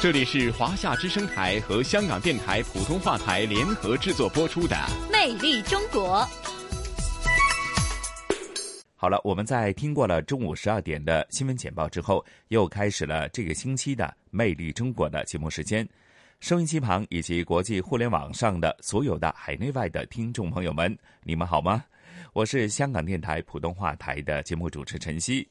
这里是华夏之声台和香港电台普通话台联合制作播出的《魅力中国》。好了，我们在听过了中午十二点的新闻简报之后，又开始了这个星期的《魅力中国》的节目时间。收音机旁以及国际互联网上的所有的海内外的听众朋友们，你们好吗？我是香港电台普通话台的节目主持陈曦。《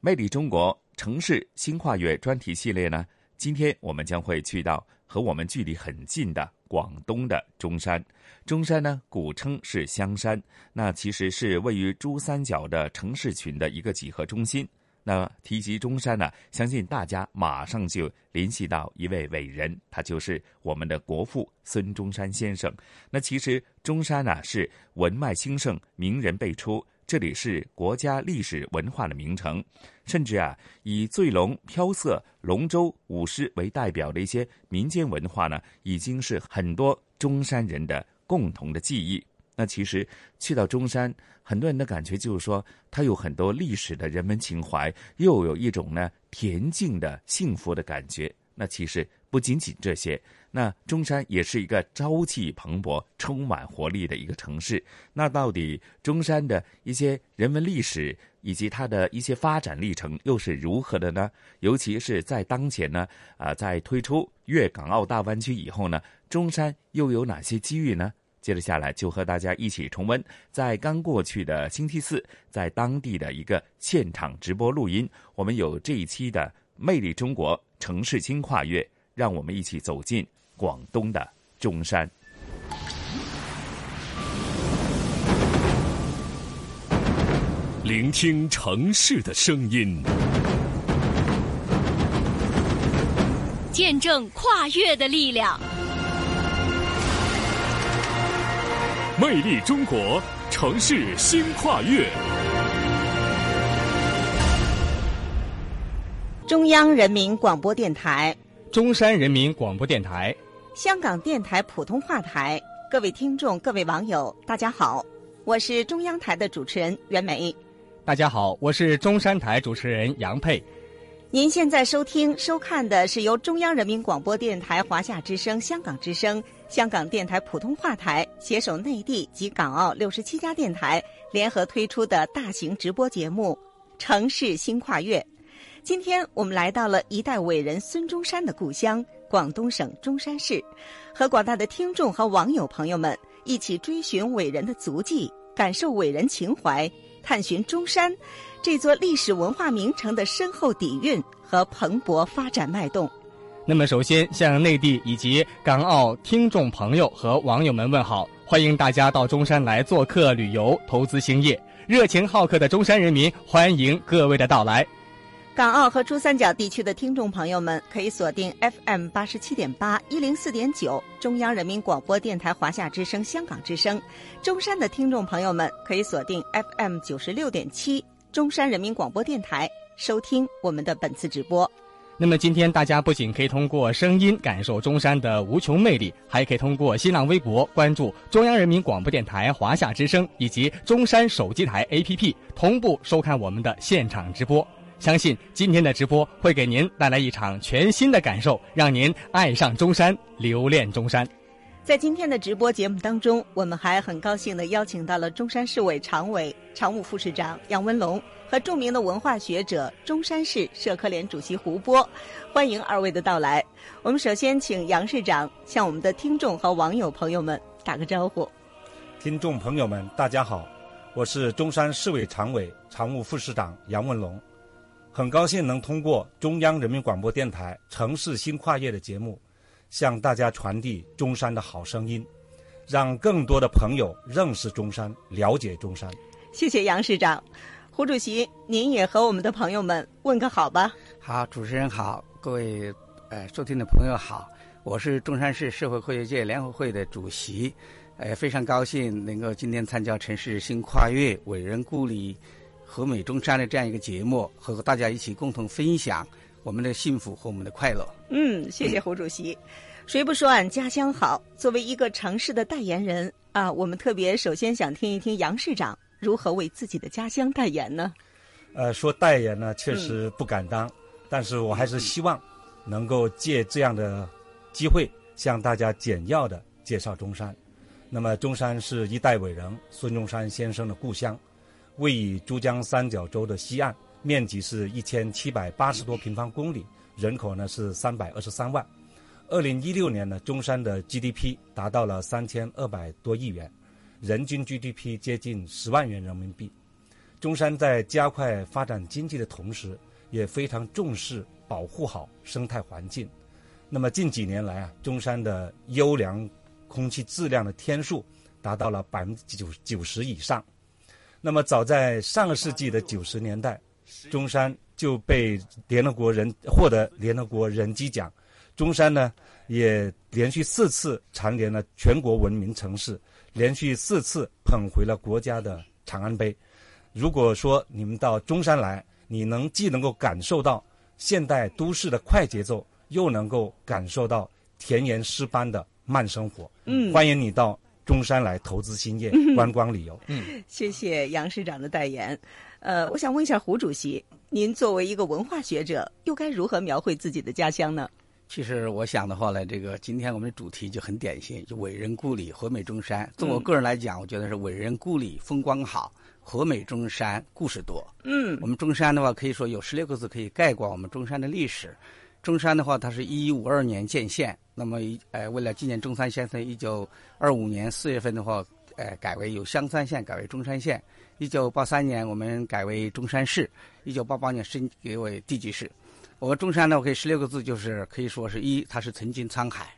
魅力中国》城市新跨越专题系列呢？今天我们将会去到和我们距离很近的广东的中山。中山呢，古称是香山，那其实是位于珠三角的城市群的一个几何中心。那提及中山呢，相信大家马上就联系到一位伟人，他就是我们的国父孙中山先生。那其实中山呢是文脉兴盛，名人辈出。这里是国家历史文化的名城，甚至啊，以醉龙、飘色、龙舟、舞狮为代表的一些民间文化呢，已经是很多中山人的共同的记忆。那其实去到中山，很多人的感觉就是说，它有很多历史的人文情怀，又有一种呢恬静的幸福的感觉。那其实不仅仅这些。那中山也是一个朝气蓬勃、充满活力的一个城市。那到底中山的一些人文历史以及它的一些发展历程又是如何的呢？尤其是在当前呢，啊，在推出粤港澳大湾区以后呢，中山又有哪些机遇呢？接着下来就和大家一起重温在刚过去的星期四，在当地的一个现场直播录音。我们有这一期的《魅力中国城市新跨越》，让我们一起走进。广东的中山，聆听城市的声音，见证跨越的力量。魅力中国，城市新跨越。中央人民广播电台，中山人民广播电台。香港电台普通话台，各位听众、各位网友，大家好，我是中央台的主持人袁梅。大家好，我是中山台主持人杨佩。您现在收听、收看的是由中央人民广播电台、华夏之声、香港之声、香港电台普通话台携手内地及港澳六十七家电台联合推出的大型直播节目《城市新跨越》。今天我们来到了一代伟人孙中山的故乡。广东省中山市，和广大的听众和网友朋友们一起追寻伟人的足迹，感受伟人情怀，探寻中山这座历史文化名城的深厚底蕴和蓬勃发展脉动。那么，首先向内地以及港澳听众朋友和网友们问好，欢迎大家到中山来做客、旅游、投资兴业。热情好客的中山人民欢迎各位的到来。港澳和珠三角地区的听众朋友们，可以锁定 FM 八十七点八一零四点九中央人民广播电台华夏之声、香港之声；中山的听众朋友们可以锁定 FM 九十六点七中山人民广播电台，收听我们的本次直播。那么今天大家不仅可以通过声音感受中山的无穷魅力，还可以通过新浪微博关注中央人民广播电台华夏之声以及中山手机台 APP，同步收看我们的现场直播。相信今天的直播会给您带来一场全新的感受，让您爱上中山，留恋中山。在今天的直播节目当中，我们还很高兴地邀请到了中山市委常委、常务副市长杨文龙和著名的文化学者、中山市社科联主席胡波，欢迎二位的到来。我们首先请杨市长向我们的听众和网友朋友们打个招呼。听众朋友们，大家好，我是中山市委常委、常务副市长杨文龙。很高兴能通过中央人民广播电台《城市新跨越》的节目，向大家传递中山的好声音，让更多的朋友认识中山、了解中山。谢谢杨市长，胡主席，您也和我们的朋友们问个好吧。好，主持人好，各位呃收听的朋友好，我是中山市社会科学界联合会的主席，呃，非常高兴能够今天参加《城市新跨越伟人故里和美中山》的这样一个节目，和大家一起共同分享我们的幸福和我们的快乐。嗯，谢谢胡主席。谁不说俺家乡好？作为一个城市的代言人啊，我们特别首先想听一听杨市长如何为自己的家乡代言呢？呃，说代言呢，确实不敢当，但是我还是希望能够借这样的。机会向大家简要的介绍中山。那么，中山是一代伟人孙中山先生的故乡，位于珠江三角洲的西岸，面积是一千七百八十多平方公里，人口呢是三百二十三万。二零一六年呢，中山的 GDP 达到了三千二百多亿元，人均 GDP 接近十万元人民币。中山在加快发展经济的同时，也非常重视保护好生态环境。那么近几年来啊，中山的优良空气质量的天数达到了百分之九九十以上。那么早在上个世纪的九十年代，中山就被联合国人获得联合国人机奖。中山呢，也连续四次蝉联了全国文明城市，连续四次捧回了国家的长安杯。如果说你们到中山来，你能既能够感受到现代都市的快节奏。又能够感受到田园诗般的慢生活。嗯，欢迎你到中山来投资兴业、观光旅游。嗯，谢谢杨市长的代言。呃，我想问一下胡主席，您作为一个文化学者，又该如何描绘自己的家乡呢？其实我想的话呢，这个今天我们的主题就很典型，就伟人故里和美中山。从我个人来讲，我觉得是伟人故里风光好，和美中山故事多。嗯，我们中山的话，可以说有十六个字可以概括我们中山的历史。中山的话，它是一五二年建县，那么一呃，为了纪念中山先生，一九二五年四月份的话，呃，改为由香山县改为中山县。一九八三年，我们改为中山市。一九八八年升级为地级市。我们中山呢，我可以十六个字，就是可以说是一，它是曾经沧海，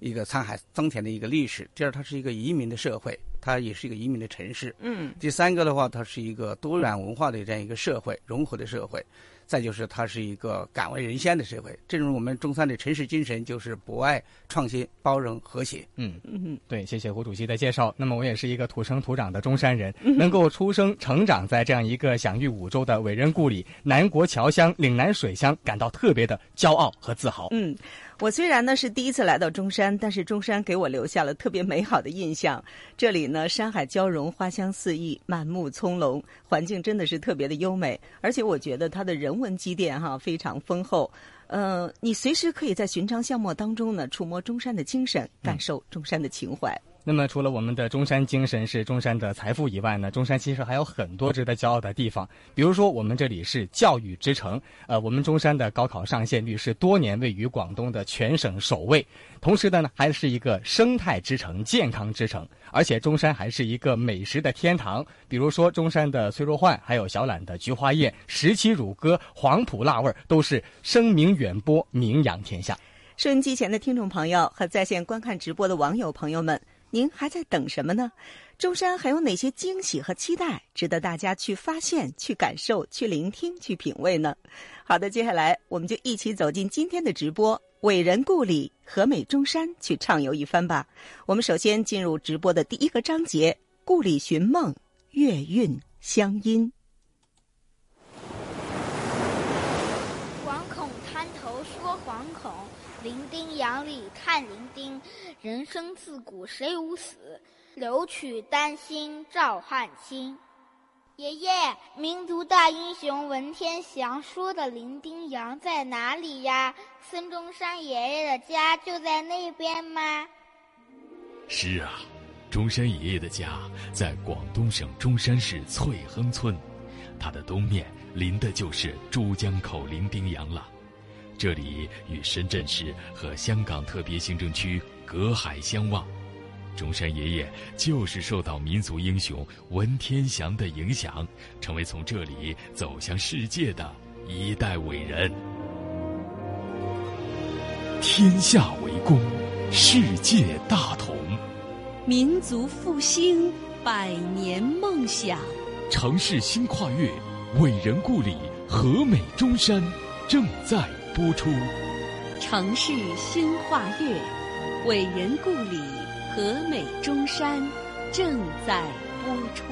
一个沧海桑田的一个历史；第二，它是一个移民的社会，它也是一个移民的城市。嗯。第三个的话，它是一个多元文化的这样一个社会，融合的社会。再就是，它是一个敢为人先的社会。正如我们中山的城市精神，就是博爱、创新、包容、和谐。嗯嗯，对，谢谢胡主席的介绍。那么，我也是一个土生土长的中山人，能够出生成长在这样一个享誉五洲的伟人故里南国侨乡岭南水乡，感到特别的骄傲和自豪。嗯。我虽然呢是第一次来到中山，但是中山给我留下了特别美好的印象。这里呢山海交融，花香四溢，满目葱茏，环境真的是特别的优美。而且我觉得它的人文积淀哈非常丰厚。呃，你随时可以在寻常巷陌当中呢触摸中山的精神，感受中山的情怀。那么，除了我们的中山精神是中山的财富以外呢，中山其实还有很多值得骄傲的地方。比如说，我们这里是教育之城，呃，我们中山的高考上线率是多年位于广东的全省首位。同时的呢，还是一个生态之城、健康之城，而且中山还是一个美食的天堂。比如说，中山的脆肉鲩，还有小榄的菊花宴、石岐乳鸽、黄埔辣味儿，都是声名远播、名扬天下。收音机前的听众朋友和在线观看直播的网友朋友们。您还在等什么呢？中山还有哪些惊喜和期待值得大家去发现、去感受、去聆听、去品味呢？好的，接下来我们就一起走进今天的直播，伟人故里和美中山去畅游一番吧。我们首先进入直播的第一个章节：故里寻梦，月韵乡音。伶仃洋里看伶仃。人生自古谁无死，留取丹心照汗青。爷爷，民族大英雄文天祥说的伶仃洋在哪里呀？孙中山爷爷的家就在那边吗？是啊，中山爷爷的家在广东省中山市翠亨村，他的东面临的就是珠江口伶仃洋了。这里与深圳市和香港特别行政区。隔海相望，中山爷爷就是受到民族英雄文天祥的影响，成为从这里走向世界的一代伟人。天下为公，世界大同，民族复兴，百年梦想，城市新跨越，伟人故里和美中山，正在播出。城市新画跃，伟人故里，和美中山，正在播出。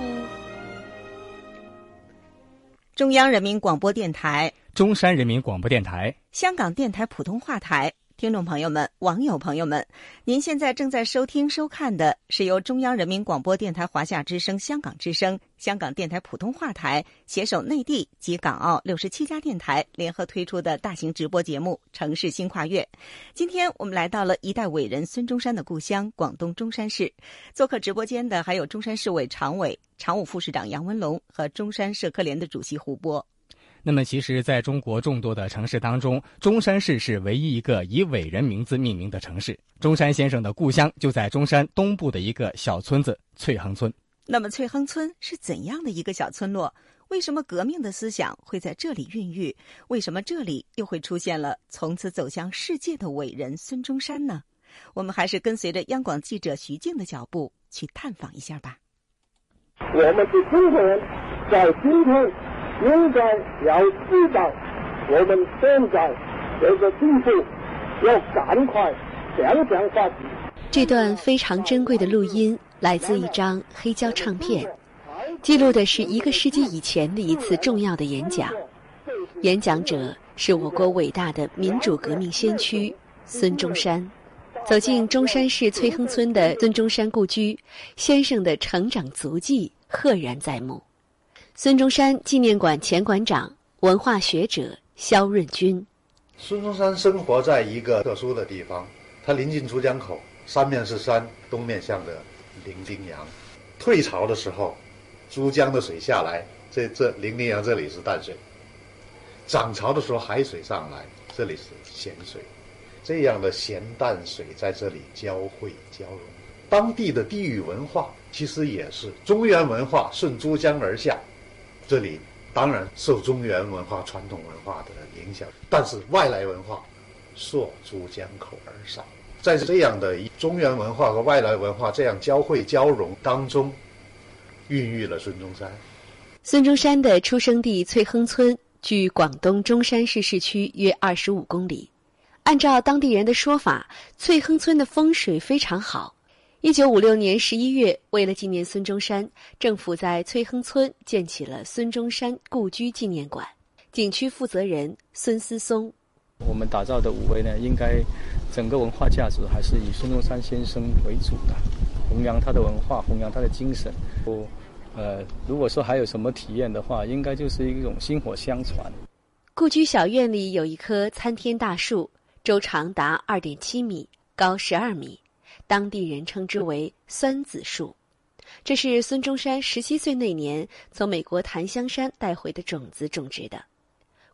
中央人民广播电台、中山人民广播电台、香港电台普通话台。听众朋友们、网友朋友们，您现在正在收听、收看的是由中央人民广播电台华夏之声、香港之声、香港电台普通话台携手内地及港澳六十七家电台联合推出的大型直播节目《城市新跨越》。今天我们来到了一代伟人孙中山的故乡——广东中山市。做客直播间的还有中山市委常委、常务副市长杨文龙和中山社科联的主席胡波。那么，其实，在中国众多的城市当中，中山市是唯一一个以伟人名字命名的城市。中山先生的故乡就在中山东部的一个小村子翠亨村。那么，翠亨村是怎样的一个小村落？为什么革命的思想会在这里孕育？为什么这里又会出现了从此走向世界的伟人孙中山呢？我们还是跟随着央广记者徐静的脚步去探访一下吧。我们是中国人，在今天。应该要知道，我们现在这个进步要赶快想想法子。这段非常珍贵的录音来自一张黑胶唱片，记录的是一个世纪以前的一次重要的演讲。演讲者是我国伟大的民主革命先驱孙中山。走进中山市翠亨村的孙中山故居，先生的成长足迹赫然在目。孙中山纪念馆前馆长、文化学者肖润军。孙中山生活在一个特殊的地方，他临近珠江口，三面是山，东面向着伶仃洋。退潮的时候，珠江的水下来，这这伶仃洋这里是淡水；涨潮的时候，海水上来，这里是咸水。这样的咸淡水在这里交汇交融，当地的地域文化其实也是中原文化顺珠江而下。这里当然受中原文化、传统文化的影响，但是外来文化溯珠江口而上，在这样的中原文化和外来文化这样交汇交融当中，孕育了孙中山。孙中山的出生地翠亨村距广东中山市市区约二十五公里，按照当地人的说法，翠亨村的风水非常好。一九五六年十一月，为了纪念孙中山，政府在崔亨村建起了孙中山故居纪念馆。景区负责人孙思松：我们打造的五位呢，应该整个文化价值还是以孙中山先生为主的，弘扬他的文化，弘扬他的精神。不，呃，如果说还有什么体验的话，应该就是一种薪火相传。故居小院里有一棵参天大树，周长达二点七米，高十二米。当地人称之为“酸子树”，这是孙中山十七岁那年从美国檀香山带回的种子种植的。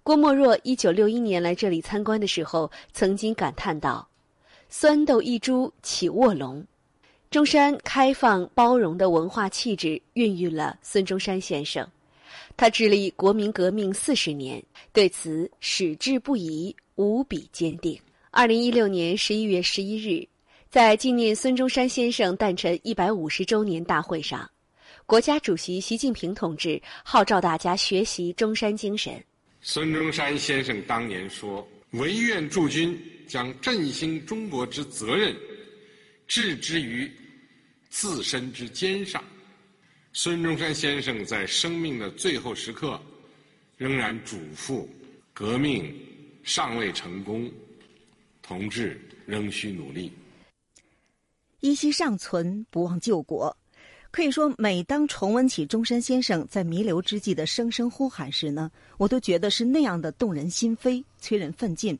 郭沫若一九六一年来这里参观的时候，曾经感叹道：“酸豆一株起卧龙。”中山开放包容的文化气质孕育了孙中山先生。他致力国民革命四十年，对此矢志不移，无比坚定。二零一六年十一月十一日。在纪念孙中山先生诞辰一百五十周年大会上，国家主席习近平同志号召大家学习中山精神。孙中山先生当年说：“唯愿诸君将振兴中国之责任置之于自身之肩上。”孙中山先生在生命的最后时刻，仍然嘱咐：“革命尚未成功，同志仍需努力。”依稀尚存，不忘救国。可以说，每当重温起中山先生在弥留之际的声声呼喊时呢，我都觉得是那样的动人心扉，催人奋进。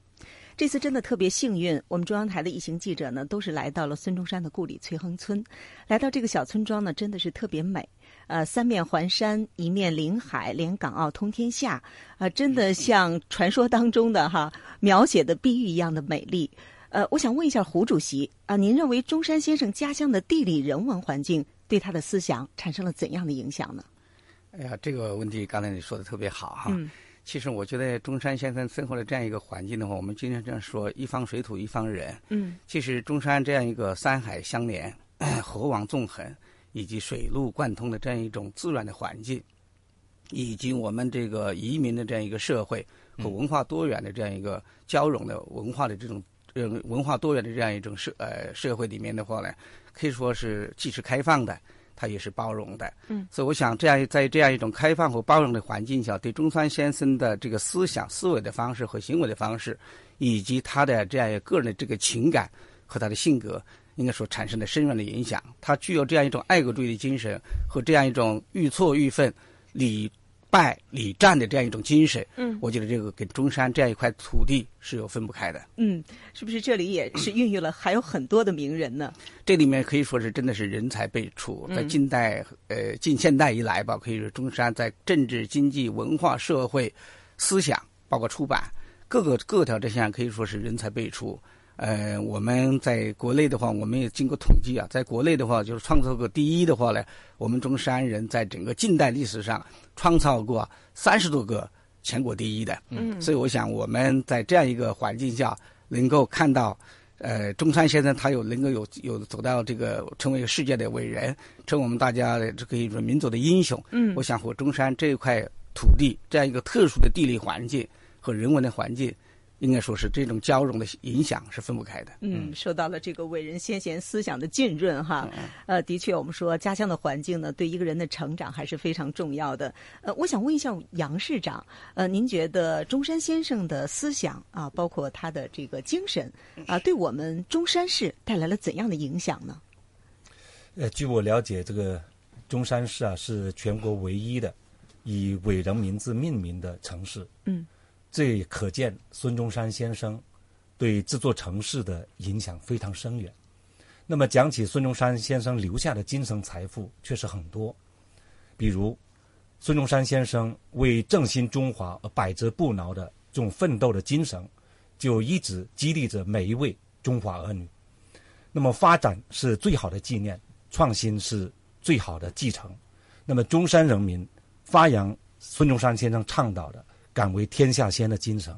这次真的特别幸运，我们中央台的一行记者呢，都是来到了孙中山的故里翠亨村。来到这个小村庄呢，真的是特别美。呃，三面环山，一面临海，连港澳通天下，啊，真的像传说当中的哈描写的碧玉一样的美丽。呃，我想问一下胡主席啊，您认为中山先生家乡的地理人文环境对他的思想产生了怎样的影响呢？哎呀，这个问题刚才你说的特别好哈。嗯。其实我觉得中山先生生活的这样一个环境的话，我们经常这样说：一方水土一方人。嗯。其实中山这样一个山海相连、河网纵横以及水陆贯通的这样一种自然的环境，以及我们这个移民的这样一个社会。和文化多元的这样一个交融的文化的这种呃文化多元的这样一种社呃社会里面的话呢，可以说是既是开放的，它也是包容的。嗯，所以我想这样在这样一种开放和包容的环境下，对中山先生的这个思想、思维的方式和行为的方式，以及他的这样一个个人的这个情感和他的性格。应该说产生了深远的影响。他具有这样一种爱国主义的精神和这样一种愈挫愈奋、礼败礼战的这样一种精神。嗯，我觉得这个跟中山这样一块土地是有分不开的。嗯，是不是这里也是孕育了还有很多的名人呢？这里面可以说是真的是人才辈出，在近代呃近现代以来吧，可以说中山在政治、经济、文化、社会、思想，包括出版各个各条这项，可以说是人才辈出。呃，我们在国内的话，我们也经过统计啊，在国内的话，就是创造过第一的话呢，我们中山人在整个近代历史上创造过三十多个全国第一的。嗯，所以我想我们在这样一个环境下，能够看到，呃，中山先生他有能够有有走到这个成为世界的伟人，成为我们大家的这个一种民族的英雄。嗯，我想和中山这一块土地这样一个特殊的地理环境和人文的环境。应该说是这种交融的影响是分不开的。嗯，受到了这个伟人先贤思想的浸润哈。呃，的确，我们说家乡的环境呢，对一个人的成长还是非常重要的。呃，我想问一下杨市长，呃，您觉得中山先生的思想啊，包括他的这个精神啊，对我们中山市带来了怎样的影响呢？呃，据我了解，这个中山市啊，是全国唯一的以伟人名字命名的城市。嗯。这可见孙中山先生对这座城市的影响非常深远。那么讲起孙中山先生留下的精神财富，确实很多。比如，孙中山先生为振兴中华而百折不挠的这种奋斗的精神，就一直激励着每一位中华儿女。那么，发展是最好的纪念，创新是最好的继承。那么，中山人民发扬孙中山先生倡导的。敢为天下先的精神，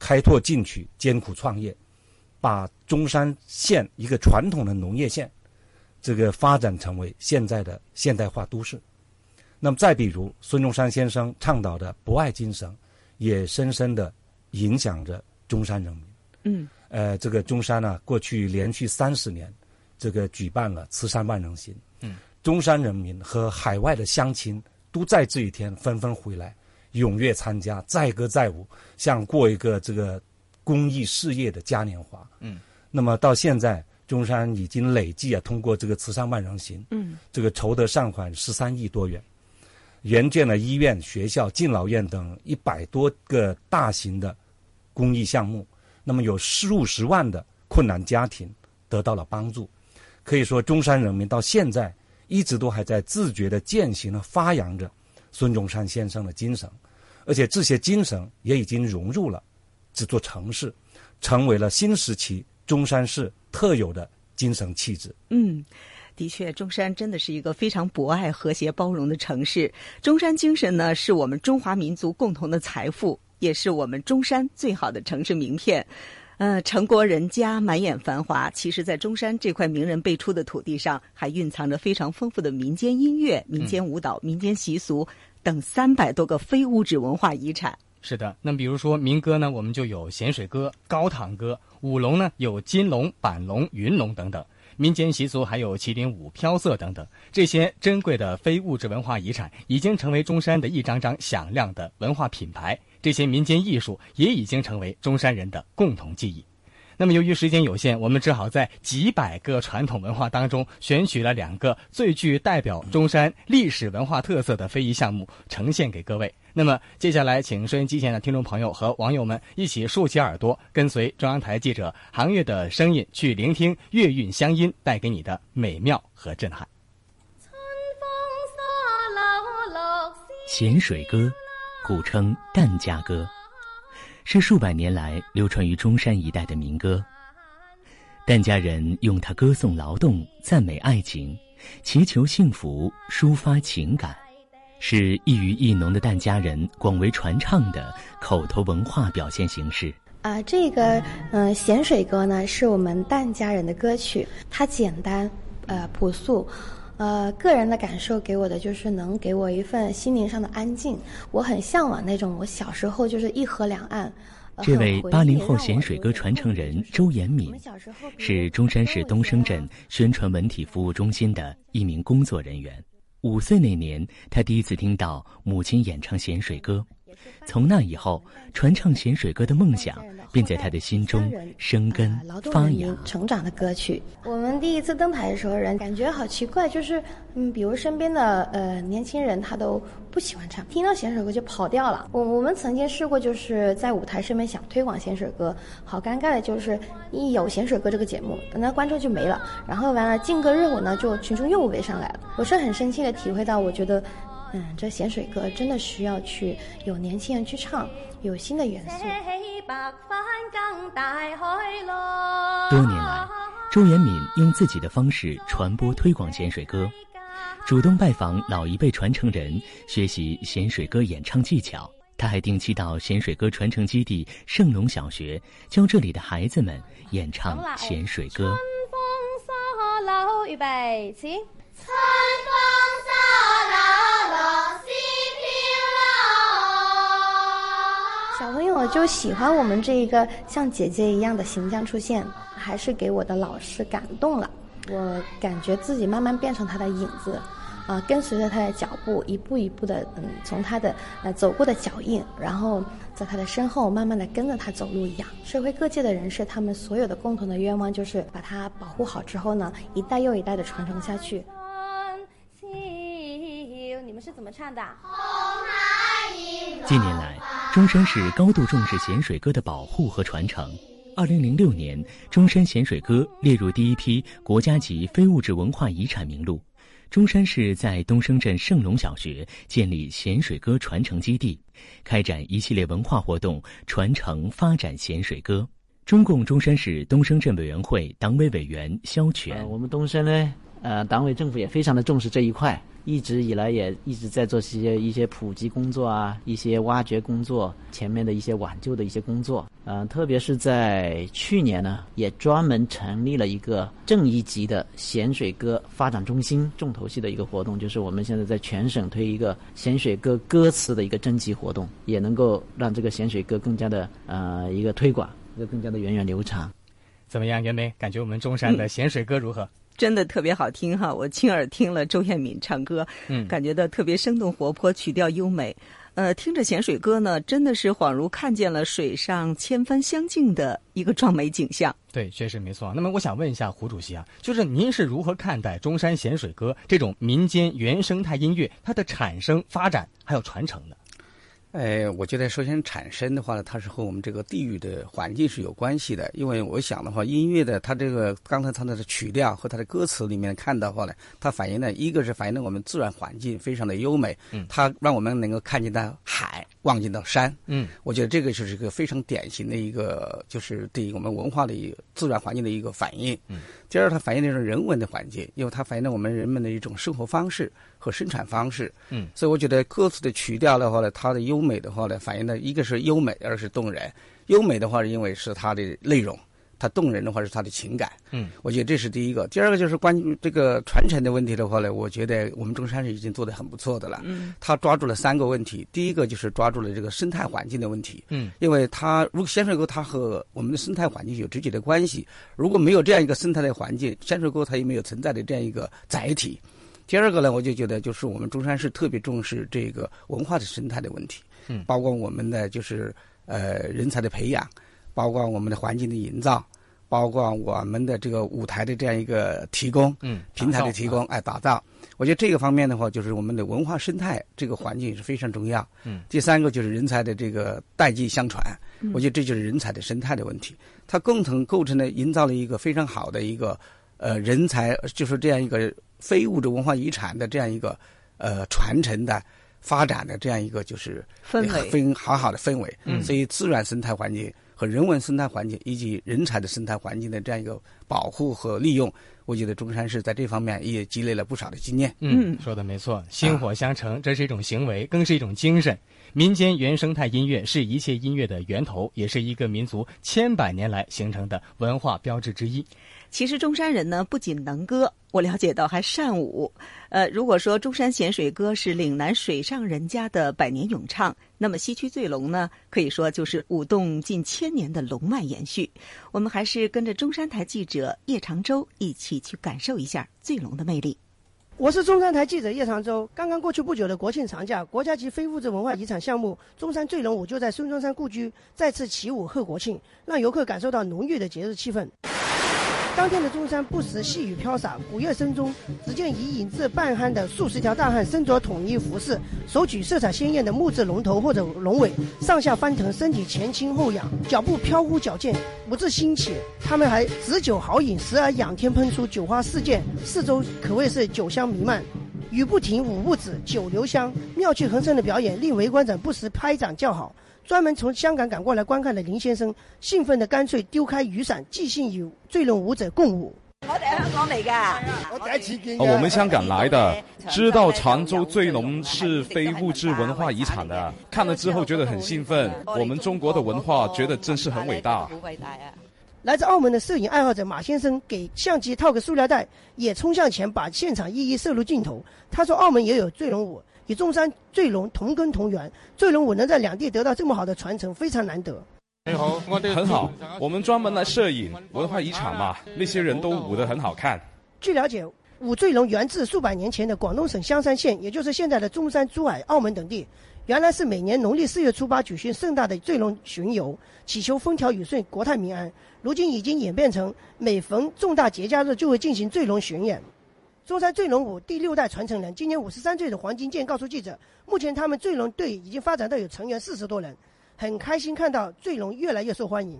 开拓进取，艰苦创业，把中山县一个传统的农业县，这个发展成为现在的现代化都市。那么再比如孙中山先生倡导的博爱精神，也深深的影响着中山人民。嗯，呃，这个中山呢，过去连续三十年，这个举办了慈善万人行。嗯，中山人民和海外的乡亲都在这一天纷纷回来。踊跃参加，载歌载舞，像过一个这个公益事业的嘉年华。嗯，那么到现在，中山已经累计啊，通过这个慈善万人行，嗯，这个筹得善款十三亿多元，援建了医院、学校、敬老院等一百多个大型的公益项目。那么有数十万的困难家庭得到了帮助。可以说，中山人民到现在一直都还在自觉的践行了、发扬着孙中山先生的精神。而且这些精神也已经融入了这座城市，成为了新时期中山市特有的精神气质。嗯，的确，中山真的是一个非常博爱、和谐、包容的城市。中山精神呢，是我们中华民族共同的财富，也是我们中山最好的城市名片。呃，城国人家满眼繁华，其实，在中山这块名人辈出的土地上，还蕴藏着非常丰富的民间音乐、民间舞蹈、民间习俗。等三百多个非物质文化遗产。是的，那比如说民歌呢，我们就有咸水歌、高堂歌；舞龙呢，有金龙、板龙、云龙等等；民间习俗还有麒麟舞、飘色等等。这些珍贵的非物质文化遗产已经成为中山的一张张响亮的文化品牌。这些民间艺术也已经成为中山人的共同记忆。那么，由于时间有限，我们只好在几百个传统文化当中选取了两个最具代表中山历史文化特色的非遗项目，呈现给各位。那么，接下来，请收音机前的听众朋友和网友们一起竖起耳朵，跟随中央台记者韩月的声音，去聆听乐韵乡音带给你的美妙和震撼。咸水歌，古称疍家歌。是数百年来流传于中山一带的民歌。疍家人用它歌颂劳动、赞美爱情、祈求幸福、抒发情感，是异于异农的疍家人广为传唱的口头文化表现形式。啊，这个嗯咸水歌呢，是我们疍家人的歌曲，它简单，呃朴素，呃，个人的感受给我的就是能给我一份心灵上的安静。我很向往那种我小时候就是一河两岸。这位八零后咸水歌传承人周延敏，是中山市东升镇宣传文体服务中心的一名工作人员。五岁那年，他第一次听到母亲演唱咸水歌。从那以后，传唱咸水歌的梦想便在他的心中生根发芽。成长的歌曲，我们第一次登台的时候，人感觉好奇怪，就是嗯，比如身边的呃年轻人他都不喜欢唱，听到咸水歌就跑掉了。我我们曾经试过，就是在舞台上面想推广咸水歌，好尴尬的就是一有咸水歌这个节目，那观众就没了。然后完了劲歌热舞呢，就群众又围上来了。我是很生气的体会到，我觉得。嗯，这咸水歌真的需要去有年轻人去唱，有新的元素。多年来，周延敏用自己的方式传播推广咸水歌，主动拜访老一辈传承人，学习咸水歌演唱技巧。他还定期到咸水歌传承基地圣龙小学，教这里的孩子们演唱咸水歌。春风沙楼，预备起。春风沙小朋友就喜欢我们这一个像姐姐一样的形象出现，还是给我的老师感动了。我感觉自己慢慢变成他的影子。啊，跟随着他的脚步，一步一步的，嗯，从他的呃走过的脚印，然后在他的身后慢慢的跟着他走路一样。社会各界的人士，他们所有的共同的愿望就是把它保护好之后呢，一代又一代的传承下去。你们是怎么唱的？近年来，中山市高度重视咸水歌的保护和传承。二零零六年，中山咸水歌列入第一批国家级非物质文化遗产名录。中山市在东升镇圣龙小学建立咸水歌传承基地，开展一系列文化活动，传承发展咸水歌。中共中山市东升镇委员会党委委员肖全，我们东升呢，呃，党委政府也非常的重视这一块。一直以来也一直在做一些一些普及工作啊，一些挖掘工作，前面的一些挽救的一些工作。嗯，特别是在去年呢，也专门成立了一个正一级的咸水歌发展中心，重头戏的一个活动，就是我们现在在全省推一个咸水歌歌词的一个征集活动，也能够让这个咸水歌更加的呃一个推广，一个更加的源远流长。怎么样，袁梅？感觉我们中山的咸水歌如何？真的特别好听哈！我亲耳听了周艳敏唱歌，嗯，感觉到特别生动活泼，曲调优美。呃，听着咸水歌呢，真的是恍如看见了水上千帆相竞的一个壮美景象。对，确实没错。那么，我想问一下胡主席啊，就是您是如何看待中山咸水歌这种民间原生态音乐它的产生、发展还有传承的？呃，我觉得首先产生的话呢，它是和我们这个地域的环境是有关系的。因为我想的话，音乐的它这个刚才唱的曲调和它的歌词里面看到话呢，它反映的一个是反映了我们自然环境非常的优美，嗯，它让我们能够看见到海，望见到山，嗯，我觉得这个就是一个非常典型的一个，就是对于我们文化的一个自然环境的一个反应。嗯，第二，它反映的是人文的环境，因为它反映了我们人们的一种生活方式。和生产方式，嗯，所以我觉得歌词的曲调的话呢，它的优美的话呢，反映的一个是优美，二是动人。优美的话，是因为是它的内容；它动人的话，是它的情感。嗯，我觉得这是第一个。第二个就是关于这个传承的问题的话呢，我觉得我们中山市已经做得很不错的了。嗯，他抓住了三个问题。第一个就是抓住了这个生态环境的问题。嗯，因为它如果咸水沟它和我们的生态环境有直接的关系，如果没有这样一个生态的环境，咸水沟它也没有存在的这样一个载体。第二个呢，我就觉得就是我们中山市特别重视这个文化的生态的问题，嗯，包括我们的就是呃人才的培养，包括我们的环境的营造，包括我们的这个舞台的这样一个提供，嗯，平台的提供，哎，打造。我觉得这个方面的话，就是我们的文化生态这个环境是非常重要。嗯，第三个就是人才的这个代际相传，我觉得这就是人才的生态的问题，它共同构成了营造了一个非常好的一个呃人才，就是这样一个。非物质文化遗产的这样一个呃传承的发展的这样一个就是氛围，非常好好的氛围。嗯，所以自然生态环境和人文生态环境以及人才的生态环境的这样一个保护和利用，我觉得中山市在这方面也积累了不少的经验。嗯，说的没错，薪火相承，这是一种行为，更是一种精神。民间原生态音乐是一切音乐的源头，也是一个民族千百年来形成的文化标志之一。其实中山人呢，不仅能歌。我了解到还善舞。呃，如果说中山咸水歌是岭南水上人家的百年咏唱，那么西区醉龙呢，可以说就是舞动近千年的龙脉延续。我们还是跟着中山台记者叶长洲一起去感受一下醉龙的魅力。我是中山台记者叶长洲。刚刚过去不久的国庆长假，国家级非物质文化遗产项目中山醉龙舞就在孙中山故居再次起舞贺国庆，让游客感受到浓郁的节日气氛。当天的中山不时细雨飘洒，鼓乐声中，只见已引至半酣的数十条大汉身着统一服饰，手举色彩鲜艳的木质龙头或者龙尾，上下翻腾，身体前倾后仰，脚步飘忽矫健，舞姿新奇。他们还止酒豪饮，时而仰天喷出酒花四溅，四周可谓是酒香弥漫。雨不停，舞不止，酒留香，妙趣横生的表演令围观者不时拍掌叫好。专门从香港赶过来观看的林先生，兴奋的干脆丢开雨伞，即兴与醉龙舞者共舞。我哋香港嚟噶，我第一次见。我们香港来的，知道常州醉龙是非物质文化遗产的，看了之后觉得很兴奋。我们中国的文化觉得真是很伟大。好伟大啊！来自澳门的摄影爱好者马先生给相机套个塑料袋，也冲向前把现场一一摄入镜头。他说：“澳门也有醉龙舞。”与中山醉龙同根同源，醉龙舞能在两地得到这么好的传承，非常难得。你好，我很好，我们专门来摄影，文化遗产嘛，那些人都舞得很好看。据了解，舞醉龙源自数百年前的广东省香山县，也就是现在的中山、珠海、澳门等地。原来是每年农历四月初八举行盛大的醉龙巡游，祈求风调雨顺、国泰民安。如今已经演变成每逢重大节假日就会进行醉龙巡演。中山醉龙舞第六代传承人，今年五十三岁的黄金健告诉记者，目前他们醉龙队已经发展到有成员四十多人，很开心看到醉龙越来越受欢迎。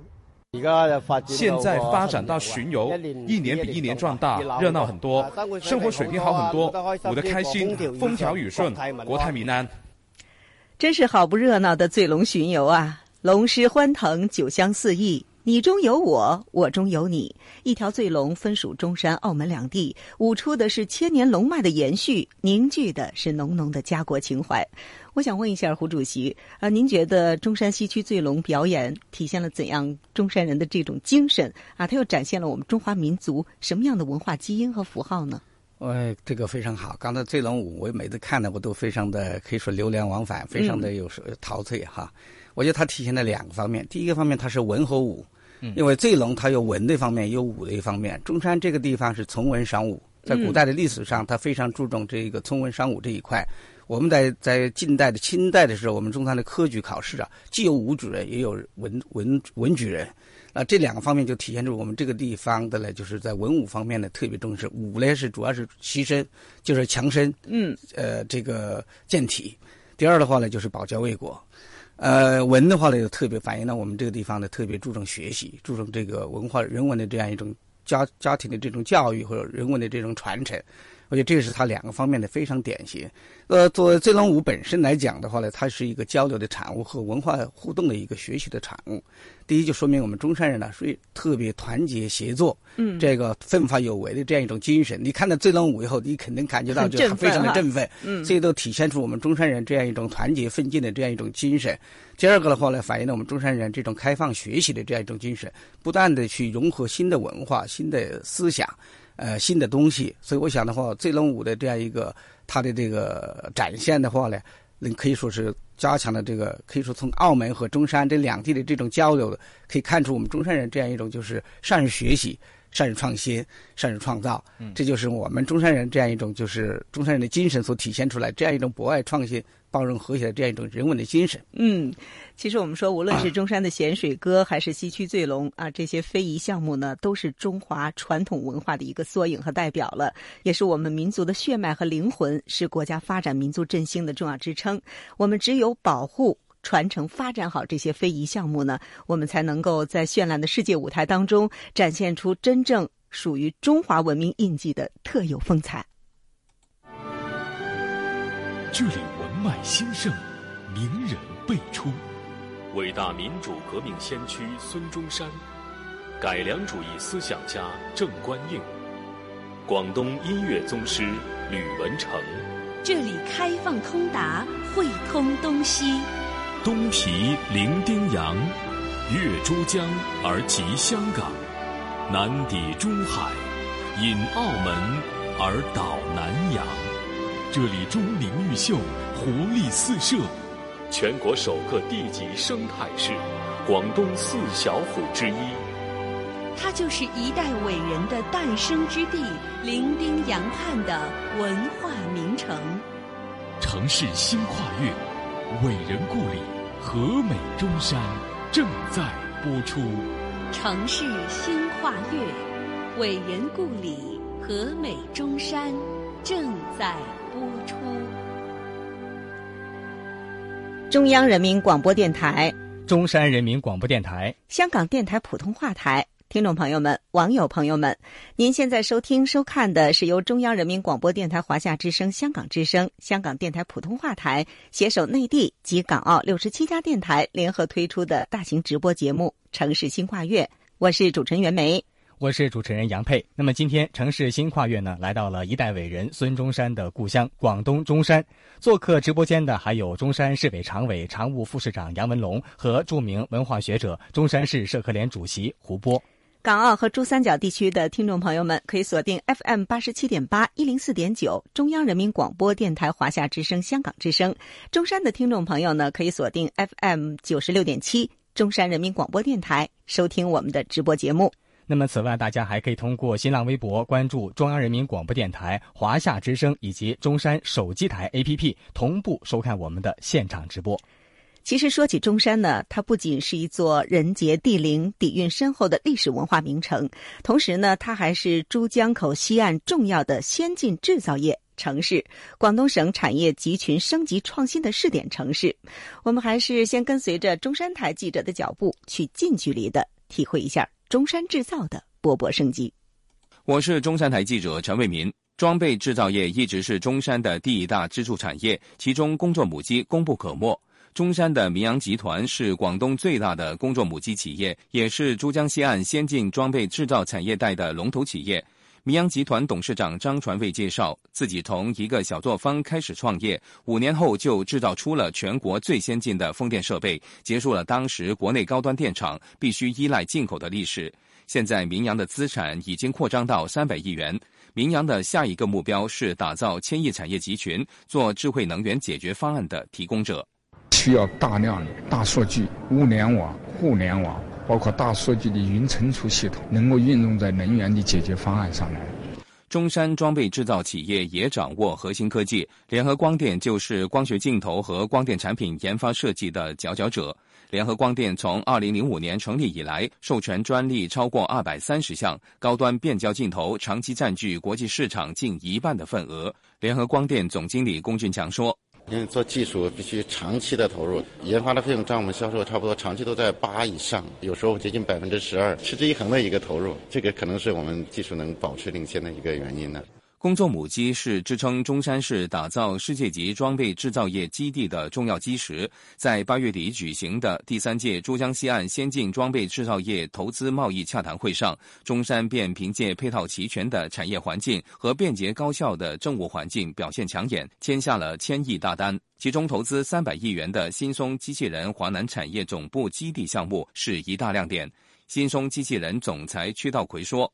现在发展到巡游，一年比一年壮大，热闹很多，生活水平好很多，舞得开心，风调雨顺，国泰民安。真是好不热闹的醉龙巡游啊！龙狮欢腾，酒香四溢。你中有我，我中有你。一条醉龙分属中山、澳门两地，舞出的是千年龙脉的延续，凝聚的是浓浓的家国情怀。我想问一下胡主席啊，您觉得中山西区醉龙表演体现了怎样中山人的这种精神啊？它又展现了我们中华民族什么样的文化基因和符号呢？哎，这个非常好。刚才醉龙舞，我每次看的我都非常的可以说流连忘返，非常的有陶醉哈。我觉得它体现了两个方面，第一个方面它是文和武。因为醉龙它有文的方面，有武的一方面。中山这个地方是从文赏武，在古代的历史上，它非常注重这个从文赏武这一块。我们在在近代的清代的时候，我们中山的科举考试啊，既有武举人，也有文文文举人。那这两个方面就体现出我们这个地方的呢，就是在文武方面呢特别重视。武呢是主要是牺身，就是强身，嗯，呃，这个健体。第二的话呢，就是保家卫国。呃，文的话呢，又特别反映了我们这个地方呢，特别注重学习，注重这个文化人文的这样一种家家庭的这种教育或者人文的这种传承。我觉得这是它两个方面的非常典型。呃，作为醉龙舞本身来讲的话呢，它是一个交流的产物和文化互动的一个学习的产物。第一，就说明我们中山人呢，属于特别团结协作，嗯，这个奋发有为的这样一种精神。你看到醉龙舞以后，你肯定感觉到 就非常的振奋，嗯，这都体现出我们中山人这样一种团结奋进的这样一种精神。第二个的话呢，反映了我们中山人这种开放学习的这样一种精神，不断的去融合新的文化、新的思想。呃，新的东西，所以我想的话，醉龙舞的这样一个它的这个展现的话呢，能可以说是加强了这个，可以说从澳门和中山这两地的这种交流，可以看出我们中山人这样一种就是善于学习、善于创新、善于创造，这就是我们中山人这样一种就是中山人的精神所体现出来这样一种博爱创新。包容和谐的这样一种人文的精神。嗯，其实我们说，无论是中山的咸水歌，还是西区醉龙啊，这些非遗项目呢，都是中华传统文化的一个缩影和代表了，也是我们民族的血脉和灵魂，是国家发展民族振兴的重要支撑。我们只有保护、传承、发展好这些非遗项目呢，我们才能够在绚烂的世界舞台当中展现出真正属于中华文明印记的特有风采。这里文。脉兴盛，名人辈出，伟大民主革命先驱孙中山，改良主义思想家郑观应，广东音乐宗师吕文成。这里开放通达，汇通东西。东皮伶仃洋，越珠江而及香港，南抵珠海，引澳门，而导南洋。这里钟灵毓秀，活力四射。全国首个地级生态市，广东四小虎之一。它就是一代伟人的诞生之地——伶仃洋畔的文化名城。城市新跨越，伟人故里和美中山正在播出。城市新跨越，伟人故里和美中山正在播出。中央人民广播电台、中山人民广播电台、香港电台普通话台，听众朋友们、网友朋友们，您现在收听、收看的是由中央人民广播电台华夏之声、香港之声、香港电台普通话台携手内地及港澳六十七家电台联合推出的大型直播节目《城市新跨越》，我是主持人袁梅。我是主持人杨佩。那么今天城市新跨越呢，来到了一代伟人孙中山的故乡广东中山。做客直播间的还有中山市委常委、常务副市长杨文龙和著名文化学者、中山市社科联主席胡波。港澳和珠三角地区的听众朋友们可以锁定 FM 八十七点八一零四点九中央人民广播电台华夏之声、香港之声。中山的听众朋友呢，可以锁定 FM 九十六点七中山人民广播电台收听我们的直播节目。那么，此外，大家还可以通过新浪微博关注中央人民广播电台华夏之声以及中山手机台 APP，同步收看我们的现场直播。其实说起中山呢，它不仅是一座人杰地灵、底蕴深厚的历史文化名城，同时呢，它还是珠江口西岸重要的先进制造业城市，广东省产业集群升级创新的试点城市。我们还是先跟随着中山台记者的脚步，去近距离的体会一下。中山制造的勃勃生机。我是中山台记者陈卫民。装备制造业一直是中山的第一大支柱产业，其中工作母机功不可没。中山的明阳集团是广东最大的工作母机企业，也是珠江西岸先进装备制造产业带的龙头企业。明阳集团董事长张传卫介绍，自己从一个小作坊开始创业，五年后就制造出了全国最先进的风电设备，结束了当时国内高端电厂必须依赖进口的历史。现在明阳的资产已经扩张到三百亿元。明阳的下一个目标是打造千亿产业集群，做智慧能源解决方案的提供者。需要大量的大数据、物联网、互联网。包括大数据的云存储系统能够运用在能源的解决方案上来。中山装备制造企业也掌握核心科技，联合光电就是光学镜头和光电产品研发设计的佼佼者。联合光电从二零零五年成立以来，授权专利超过二百三十项，高端变焦镜头长期占据国际市场近一半的份额。联合光电总经理龚俊强说。因为做技术必须长期的投入，研发的费用占我们销售差不多长期都在八以上，有时候接近百分之十二，持之以恒的一个投入，这个可能是我们技术能保持领先的一个原因呢。工作母机是支撑中山市打造世界级装备制造业基地的重要基石。在八月底举行的第三届珠江西岸先进装备制造业投资贸易洽谈会上，中山便凭借配套齐全的产业环境和便捷高效的政务环境表现抢眼，签下了千亿大单。其中，投资三百亿元的新松机器人华南产业总部基地项目是一大亮点。新松机器人总裁屈道奎说。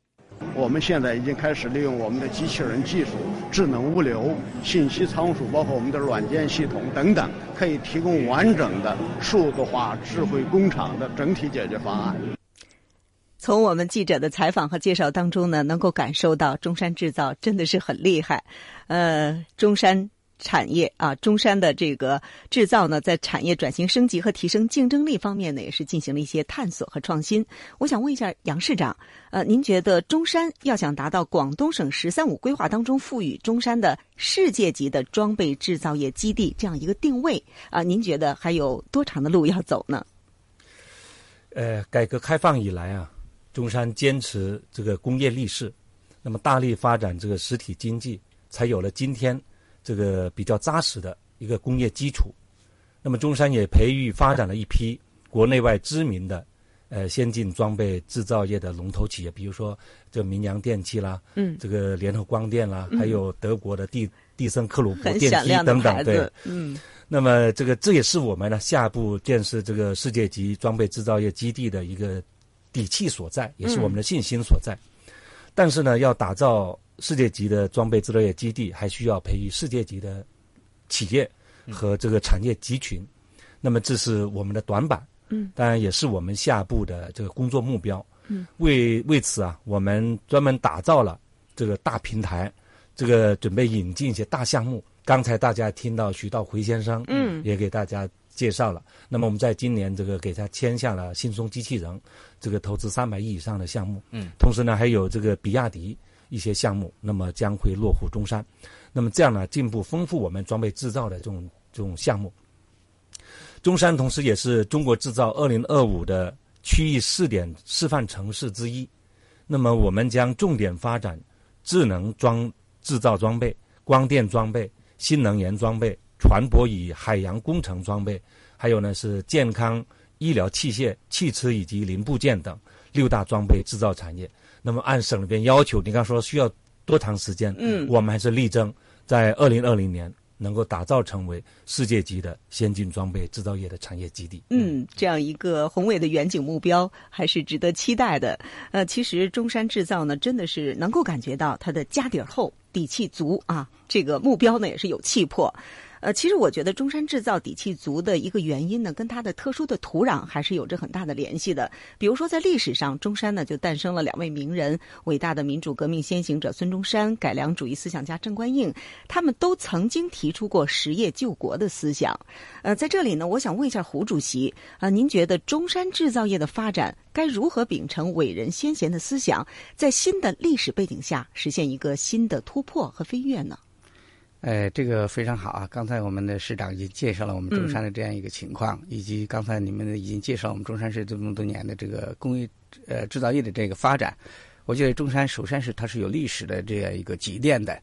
我们现在已经开始利用我们的机器人技术、智能物流、信息仓储，包括我们的软件系统等等，可以提供完整的数字化智慧工厂的整体解决方案。从我们记者的采访和介绍当中呢，能够感受到中山制造真的是很厉害。呃，中山。产业啊，中山的这个制造呢，在产业转型升级和提升竞争力方面呢，也是进行了一些探索和创新。我想问一下杨市长，呃，您觉得中山要想达到广东省“十三五”规划当中赋予中山的世界级的装备制造业基地这样一个定位啊，您觉得还有多长的路要走呢？呃，改革开放以来啊，中山坚持这个工业立市，那么大力发展这个实体经济，才有了今天。这个比较扎实的一个工业基础，那么中山也培育发展了一批国内外知名的呃先进装备制造业的龙头企业，比如说这明阳电器啦，嗯，这个联合光电啦，还有德国的蒂蒂森克鲁伯电机等等，对，嗯，那么这个这也是我们呢下一步建设这个世界级装备制造业基地的一个底气所在，也是我们的信心所在。但是呢，要打造世界级的装备制造业基地，还需要培育世界级的企业和这个产业集群。那么这是我们的短板，嗯，当然也是我们下一步的这个工作目标。嗯，为为此啊，我们专门打造了这个大平台，这个准备引进一些大项目。刚才大家听到徐道回先生，嗯，也给大家介绍了。那么我们在今年这个给他签下了信松机器人，这个投资三百亿以上的项目。嗯，同时呢，还有这个比亚迪一些项目，那么将会落户中山。那么这样呢，进一步丰富我们装备制造的这种这种项目。中山同时也是中国制造二零二五的区域试点示范城市之一。那么我们将重点发展智能装制造装备、光电装备、新能源装备、船舶与海洋工程装备，还有呢是健康医疗器械、汽车以及零部件等六大装备制造产业。那么按省里边要求，你刚说需要多长时间？嗯我们还是力争在二零二零年能够打造成为世界级的先进装备制造业的产业基地。嗯，这样一个宏伟的远景目标还是值得期待的。呃，其实中山制造呢，真的是能够感觉到它的家底儿厚、底气足啊。这个目标呢，也是有气魄。呃，其实我觉得中山制造底气足的一个原因呢，跟它的特殊的土壤还是有着很大的联系的。比如说，在历史上，中山呢就诞生了两位名人，伟大的民主革命先行者孙中山、改良主义思想家郑观应，他们都曾经提出过实业救国的思想。呃，在这里呢，我想问一下胡主席啊、您觉得中山制造业的发展该如何秉承伟人先贤的思想，在新的历史背景下实现一个新的突破和飞跃呢？哎，这个非常好啊！刚才我们的市长已经介绍了我们中山的这样一个情况，以及刚才你们已经介绍我们中山市这么多年的这个工业呃制造业的这个发展。我觉得中山首先是它是有历史的这样一个积淀的。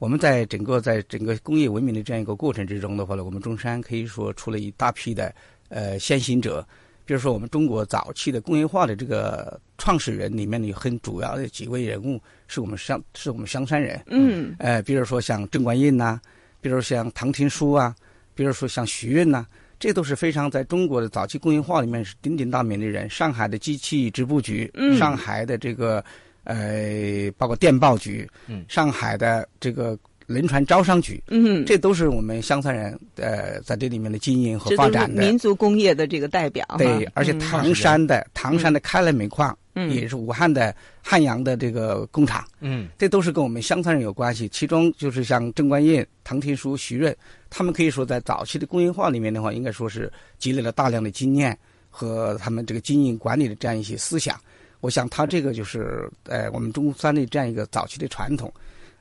我们在整个在整个工业文明的这样一个过程之中的话呢，我们中山可以说出了一大批的呃先行者。比如说，我们中国早期的工业化的这个创始人里面有很主要的几位人物，是我们香是我们香山人。嗯，呃，比如说像郑观应呐、比如像唐廷枢啊，比如说像徐润呐、这都是非常在中国的早期工业化里面是鼎鼎大名的人。上海的机器织布局，嗯上海的这个呃，包括电报局，嗯上海的这个轮船招商局，嗯，这都是我们香山人呃在这里面的经营和发展的。民族工业的这个代表。对，而且嗯唐山的、唐山的开来煤矿，嗯也是武汉的汉阳的这个工厂，嗯这都是跟我们香山人有关系。其中就是像郑观应、唐廷枢、徐润，他们可以说在早期的工业化里面的话，应该说是积累了大量的经验和他们这个经营管理的这样一些思想。我想他这个就是呃我们中山的这样一个早期的传统。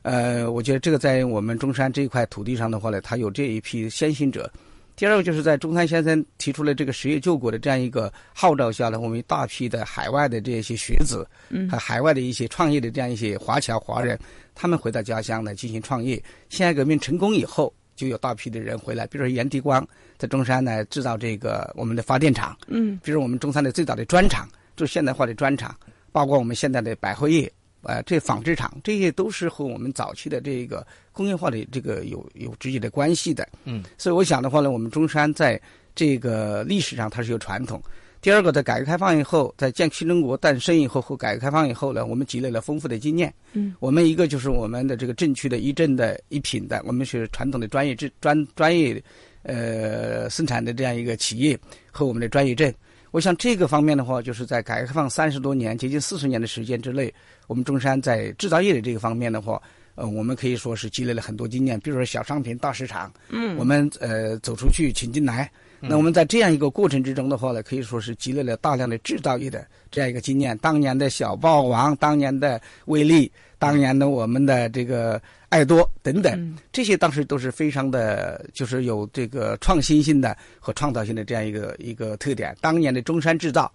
呃，我觉得这个在我们中山这一块土地上的话呢，它有这一批先行者。第二个就是在中山先生提出了这个实业救国的这样一个号召下呢，我们一大批的海外的这些学子，嗯和海外的一些创业的这样一些华侨华人，他们回到家乡来进行创业。辛亥革命成功以后，就有大批的人回来，比如说严迪光在中山呢制造这个我们的发电厂，嗯比如我们中山的最早的砖厂，就是现代化的砖厂，包括我们现在的百货业，呃，这纺织厂，这些都是和我们早期的这个工业化的这个有有直接的关系的。嗯，所以我想的话呢，我们中山在这个历史上它是有传统。第二个，在改革开放以后，在建新中国诞生以后和改革开放以后呢，我们积累了丰富的经验。嗯，我们一个就是我们的这个镇区的一镇的一品的，我们是传统的专业制专专业呃生产的这样一个企业和我们的专业镇。我想这个方面的话，就是在改革开放三十多年、接近四十年的时间之内，我们中山在制造业的这个方面的话，呃，我们可以说是积累了很多经验。比如说小商品大市场，嗯我们呃走出去请进来。那我们在这样一个过程之中的话呢，可以说是积累了大量的制造业的这样一个经验。当年的小霸王，当年的威力，当年的我们的这个爱多等等，这些当时都是非常的，就是有这个创新性的和创造性的这样一个一个特点。当年的中山制造，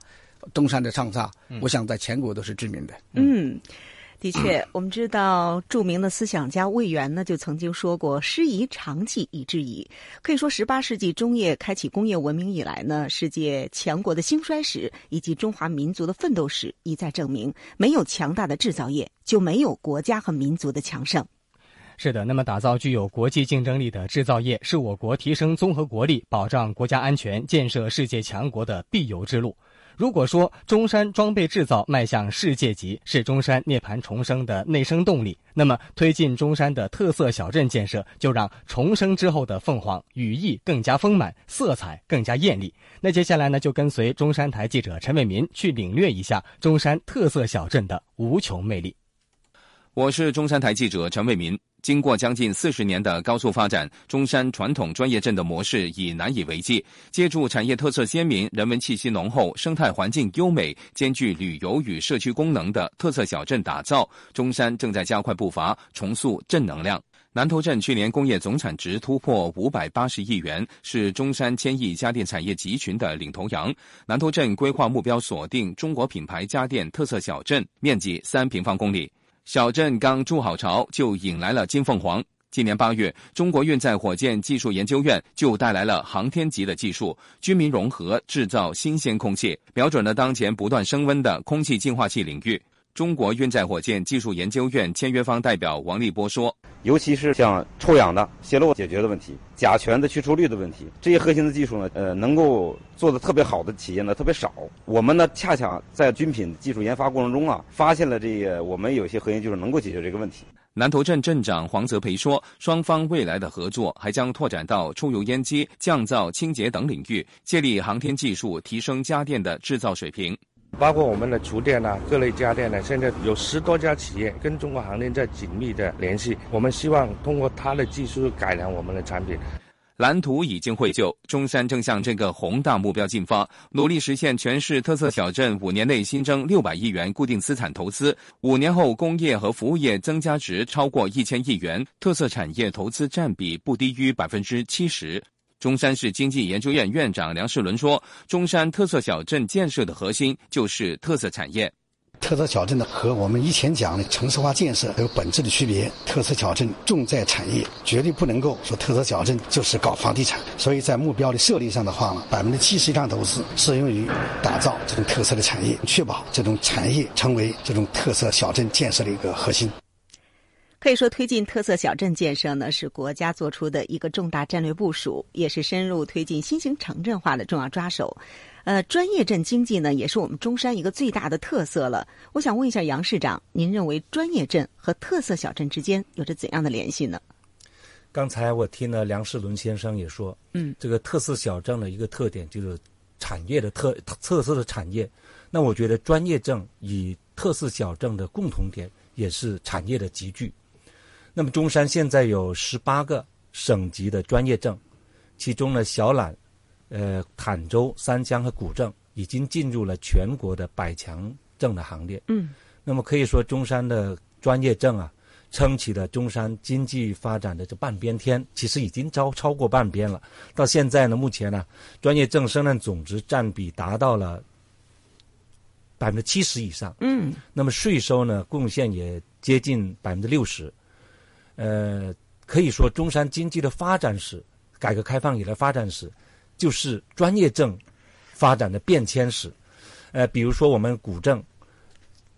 中山的创造，我想在全国都是知名的。嗯，的确，我们知道著名的思想家魏源呢，就曾经说过“师夷长技以制夷”。可以说，十八世纪中叶开启工业文明以来呢，世界强国的兴衰史以及中华民族的奋斗史一再证明，没有强大的制造业，就没有国家和民族的强盛。是的，那么打造具有国际竞争力的制造业，是我国提升综合国力、保障国家安全、建设世界强国的必由之路。如果说中山装备制造迈向世界级是中山涅槃重生的内生动力，那么推进中山的特色小镇建设，就让重生之后的凤凰羽翼更加丰满，色彩更加艳丽。那接下来呢，就跟随中山台记者陈伟民去领略一下中山特色小镇的无穷魅力。我是中山台记者陈伟民。经过将近四十年的高速发展，中山传统专业镇的模式已难以为继。借助产业特色鲜明、人文气息浓厚、生态环境优美、兼具旅游与社区功能的特色小镇打造，中山正在加快步伐，重塑正能量。南头镇去年工业总产值突破五百八十亿元，是中山千亿家电产业集群的领头羊。南头镇规划目标锁定中国品牌家电特色小镇，面积三平方公里。小镇刚筑好巢，就引来了金凤凰。今年八月，中国运载火箭技术研究院就带来了航天级的技术，军民融合制造新鲜空气，瞄准了当前不断升温的空气净化器领域。中国运载火箭技术研究院签约方代表王立波说：“尤其是像臭氧的泄漏解决的问题，甲醛的去除率的问题，这些核心的技术呢，呃，能够做的特别好的企业呢特别少。我们呢，恰恰在军品技术研发过程中啊，发现了这个我们有些核心技术能够解决这个问题。”南头镇镇长黄泽培说：“双方未来的合作还将拓展到抽油烟机、降噪、清洁等领域，借力航天技术提升家电的制造水平。”包括我们的厨电呐，各类家电呢，现在有十多家企业跟中国航天在紧密的联系。我们希望通过它的技术改良我们的产品。蓝图已经绘就，中山正向这个宏大目标进发，努力实现全市特色小镇五年内新增六百亿元固定资产投资，五年后工业和服务业增加值超过一千亿元，特色产业投资占比不低于百分之七十。中山市经济研究院院长梁世伦说：“中山特色小镇建设的核心就是特色产业。特色小镇呢，和我们以前讲的城市化建设有本质的区别。特色小镇重在产业，绝对不能够说特色小镇就是搞房地产。所以在目标的设立上的话呢，百分之七十以上投资适用于打造这种特色的产业，确保这种产业成为这种特色小镇建设的一个核心。”可以说，推进特色小镇建设呢，是国家做出的一个重大战略部署，也是深入推进新型城镇化的重要抓手。呃，专业镇经济呢，也是我们中山一个最大的特色了。我想问一下杨市长，您认为专业镇和特色小镇之间有着怎样的联系呢？刚才我听了梁世伦先生也说，嗯，这个特色小镇的一个特点就是产业的特特色的产业。那我觉得专业镇与特色小镇的共同点也是产业的集聚。那么中山现在有十八个省级的专业证，其中呢小榄、呃坦洲、三江和古镇已经进入了全国的百强证的行列。嗯，那么可以说中山的专业证啊，撑起了中山经济发展的这半边天，其实已经超超过半边了。到现在呢，目前呢，专业证生产总值占比达到了百分之七十以上。嗯，那么税收呢贡献也接近百分之六十。呃，可以说中山经济的发展史，改革开放以来发展史，就是专业证发展的变迁史。呃，比如说我们古镇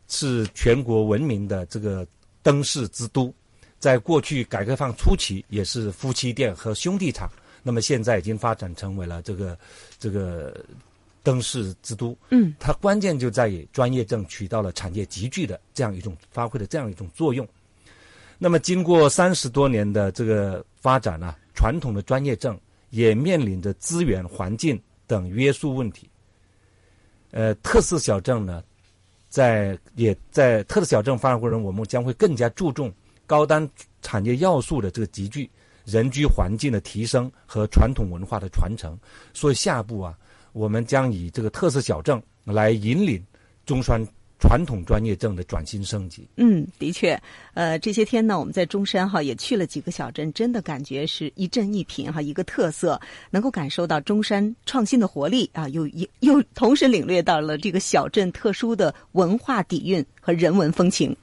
是全国闻名的这个灯饰之都，在过去改革开放初期也是夫妻店和兄弟厂，那么现在已经发展成为了这个这个灯饰之都。嗯，它关键就在于专业证起到了产业集聚的这样一种发挥的这样一种作用。那么，经过三十多年的这个发展呢，传统的专业证也面临着资源、环境等约束问题。呃，特色小镇呢，在也在特色小镇发展过程中，我们将会更加注重高端产业要素的这个集聚、人居环境的提升和传统文化的传承。所以，下一步啊，我们将以这个特色小镇来引领中山。传统专业证的转型升级。嗯，的确，呃，这些天呢，我们在中山哈也去了几个小镇，真的感觉是一镇一品哈，一个特色，能够感受到中山创新的活力啊，又又又同时领略到了这个小镇特殊的文化底蕴和人文风情。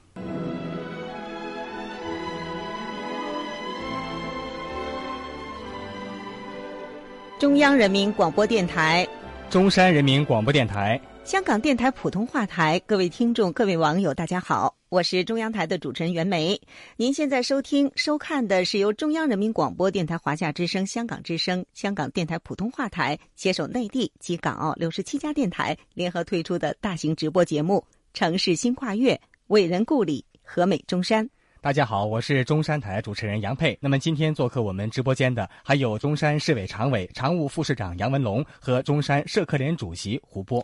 中央人民广播电台，中山人民广播电台。香港电台普通话台，各位听众、各位网友，大家好，我是中央台的主持人袁梅。您现在收听、收看的是由中央人民广播电台华夏之声、香港之声、香港电台普通话台携手内地及港澳六十七家电台联合推出的大型直播节目《城市新跨越》，伟人故里，和美中山。大家好，我是中山台主持人杨佩。那么今天做客我们直播间的还有中山市委常委、常务副市长杨文龙和中山社科联主席胡波。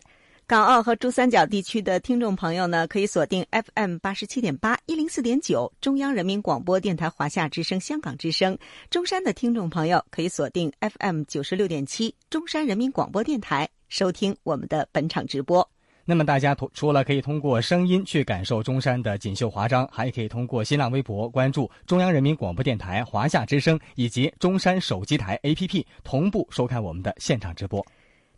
港澳和珠三角地区的听众朋友呢，可以锁定 FM 八十七点八一零四点九中央人民广播电台华夏之声、香港之声。中山的听众朋友可以锁定 FM 九十六点七中山人民广播电台，收听我们的本场直播。那么大家除了可以通过声音去感受中山的锦绣华章，还可以通过新浪微博关注中央人民广播电台华夏之声以及中山手机台 APP，同步收看我们的现场直播。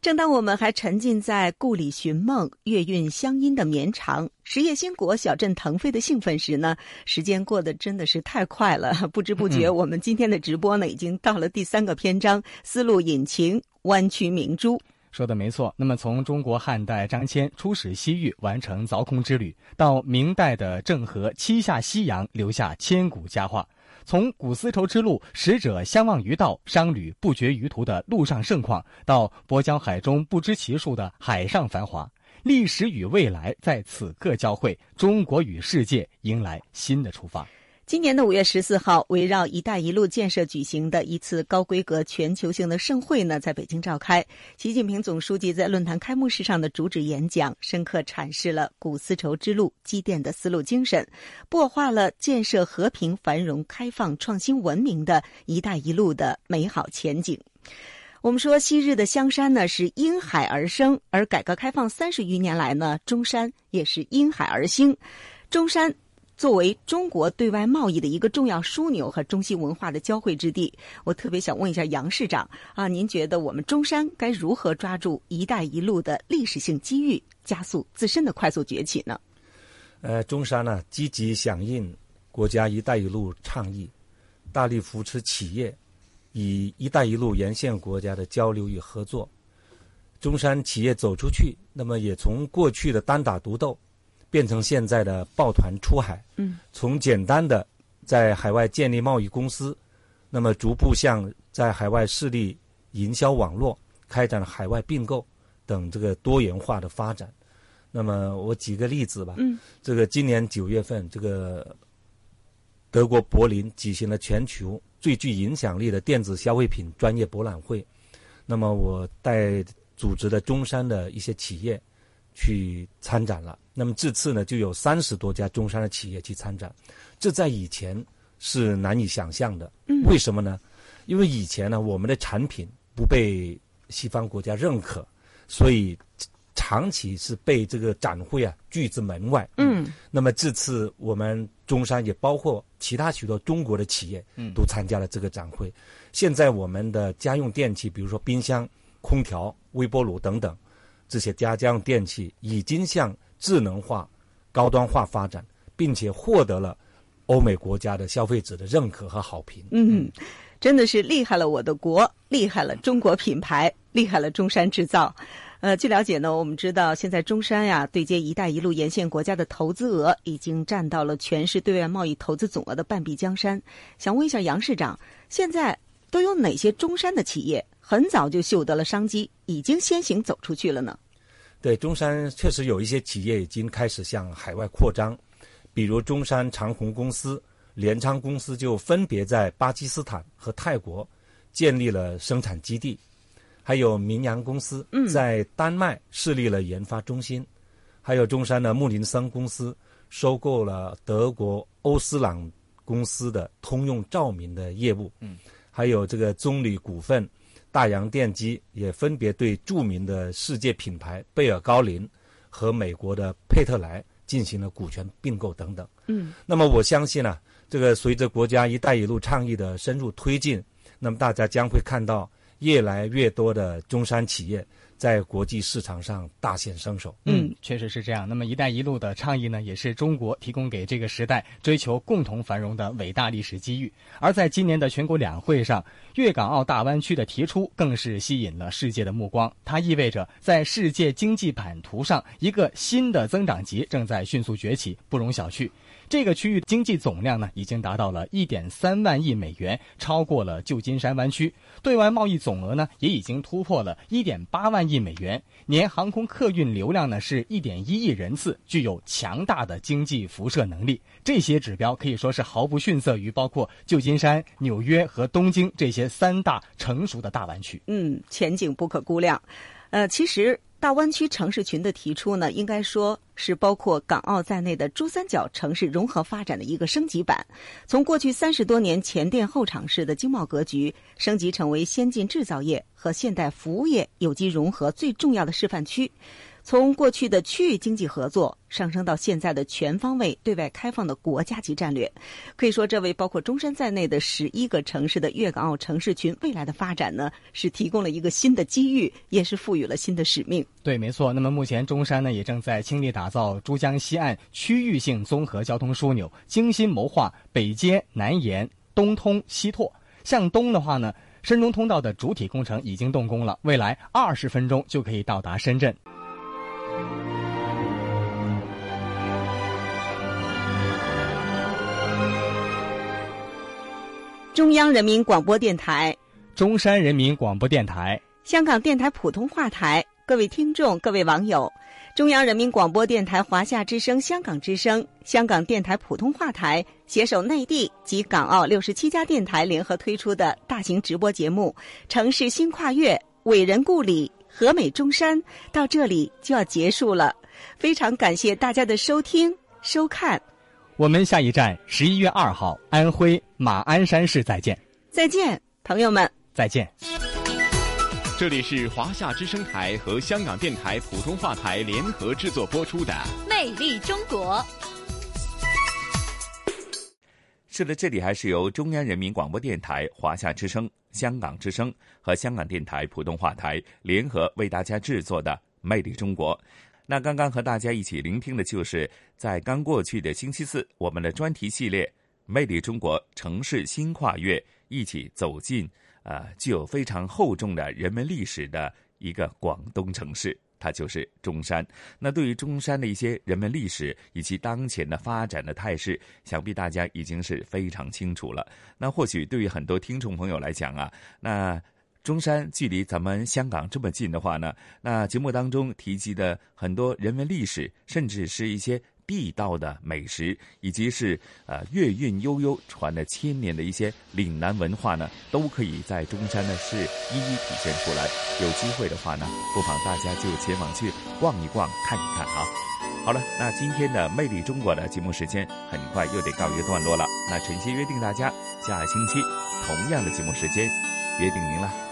正当我们还沉浸在故里寻梦、月韵乡音的绵长、实业兴国、小镇腾飞的兴奋时呢，时间过得真的是太快了。不知不觉，我们今天的直播呢，已经到了第三个篇章——丝路引擎弯曲明珠。说的没错。那么，从中国汉代张骞出使西域完成凿空之旅，到明代的郑和七下西洋留下千古佳话。从古丝绸之路使者相望于道，商旅不绝于途的陆上盛况，到泊江海中不知其数的海上繁华，历史与未来在此刻交汇，中国与世界迎来新的出发。今年的五月十四号，围绕“一带一路”建设举行的一次高规格全球性的盛会呢，在北京召开。习近平总书记在论坛开幕式上的主旨演讲，深刻阐释了古丝绸之路积淀的丝路精神，擘画了建设和平、繁荣、开放、创新文明的一带一路的美好前景。我们说，昔日的香山呢是因海而生，而改革开放三十余年来呢，中山也是因海而兴。中山。作为中国对外贸易的一个重要枢纽和中西文化的交汇之地，我特别想问一下杨市长啊，您觉得我们中山该如何抓住“一带一路”的历史性机遇，加速自身的快速崛起呢？呃，中山呢积极响应国家“一带一路”倡议，大力扶持企业与“一带一路”沿线国家的交流与合作。中山企业走出去，那么也从过去的单打独斗。变成现在的抱团出海，嗯，从简单的在海外建立贸易公司，那么逐步向在海外设立营销网络，开展海外并购等这个多元化的发展。那么我举个例子吧，嗯，这个今年九月份，这个德国柏林举行了全球最具影响力的电子消费品专业博览会，那么我带组织的中山的一些企业。去参展了，那么这次呢，就有三十多家中山的企业去参展，这在以前是难以想象的。为什么呢？因为以前呢，我们的产品不被西方国家认可，所以长期是被这个展会啊拒之门外。嗯。那么这次我们中山也包括其他许多中国的企业，嗯，都参加了这个展会。现在我们的家用电器，比如说冰箱、空调、微波炉等等。这些家家用电器已经向智能化、高端化发展，并且获得了欧美国家的消费者的认可和好评。嗯，真的是厉害了我的国，厉害了中国品牌，厉害了中山制造。呃，据了解呢，我们知道现在中山呀对接“一带一路”沿线国家的投资额已经占到了全市对外贸易投资总额的半壁江山。想问一下杨市长，现在都有哪些中山的企业很早就嗅得了商机，已经先行走出去了呢？对，中山确实有一些企业已经开始向海外扩张，比如中山长虹公司、联昌公司就分别在巴基斯坦和泰国建立了生产基地，还有明阳公司在丹麦设立了研发中心，还有中山的穆林森公司收购了德国欧司朗公司的通用照明的业务，嗯，还有这个中铝股份。大洋电机也分别对著名的世界品牌贝尔高林和美国的佩特莱进行了股权并购等等。嗯，那么我相信呢，这个随着国家“一带一路”倡议的深入推进，那么大家将会看到越来越多的中山企业在国际市场上大显身手。嗯，确实是这样。那么“一带一路”的倡议呢，也是中国提供给这个时代追求共同繁荣的伟大历史机遇。而在今年的全国两会上，粤港澳大湾区的提出更是吸引了世界的目光。它意味着在世界经济版图上，一个新的增长极正在迅速崛起，不容小觑。这个区域经济总量呢，已经达到了一点三万亿美元，超过了旧金山湾区。对外贸易总额呢，也已经突破了一点八万亿美元。年航空客运流量呢，是一点一亿人次，具有强大的经济辐射能力。这些指标可以说是毫不逊色于包括旧金山、纽约和东京这些三大成熟的大湾区。嗯，前景不可估量。呃，其实。大湾区城市群的提出呢，应该说是包括港澳在内的珠三角城市融合发展的一个升级版。从过去三十多年前店后厂式的经贸格局，升级成为先进制造业和现代服务业有机融合最重要的示范区。从过去的区域经济合作上升到现在的全方位对外开放的国家级战略，可以说，这为包括中山在内的十一个城市的粤港澳城市群未来的发展呢，是提供了一个新的机遇，也是赋予了新的使命。对，没错。那么目前中山呢，也正在倾力打造珠江西岸区域性综合交通枢纽，精心谋划北接南延、东通西拓。向东的话呢，深中通道的主体工程已经动工了，未来二十分钟就可以到达深圳。中央人民广播电台，中山人民广播电台，香港电台普通话台，各位听众、各位网友，中央人民广播电台华夏之声、香港之声、香港电台普通话台携手内地及港澳六十七家电台联合推出的大型直播节目《城市新跨越》，伟人故里，和美中山，到这里就要结束了。非常感谢大家的收听、收看。我们下一站十一月二号，安徽马鞍山市再见。再见，朋友们。再见。这里是华夏之声台和香港电台普通话台联合制作播出的《魅力中国》。是的，这里还是由中央人民广播电台、华夏之声、香港之声和香港电台普通话台联合为大家制作的《魅力中国》。那刚刚和大家一起聆听的就是在刚过去的星期四，我们的专题系列《魅力中国城市新跨越》，一起走进呃具有非常厚重的人文历史的一个广东城市，它就是中山。那对于中山的一些人文历史以及当前的发展的态势，想必大家已经是非常清楚了。那或许对于很多听众朋友来讲啊，那。中山距离咱们香港这么近的话呢，那节目当中提及的很多人文历史，甚至是一些地道的美食，以及是呃月韵悠悠传了千年的一些岭南文化呢，都可以在中山呢是一一体现出来。有机会的话呢，不妨大家就前往去逛一逛、看一看啊。好了，那今天的《魅力中国》的节目时间很快又得告一个段落了。那晨曦约定大家下星期同样的节目时间约定您了。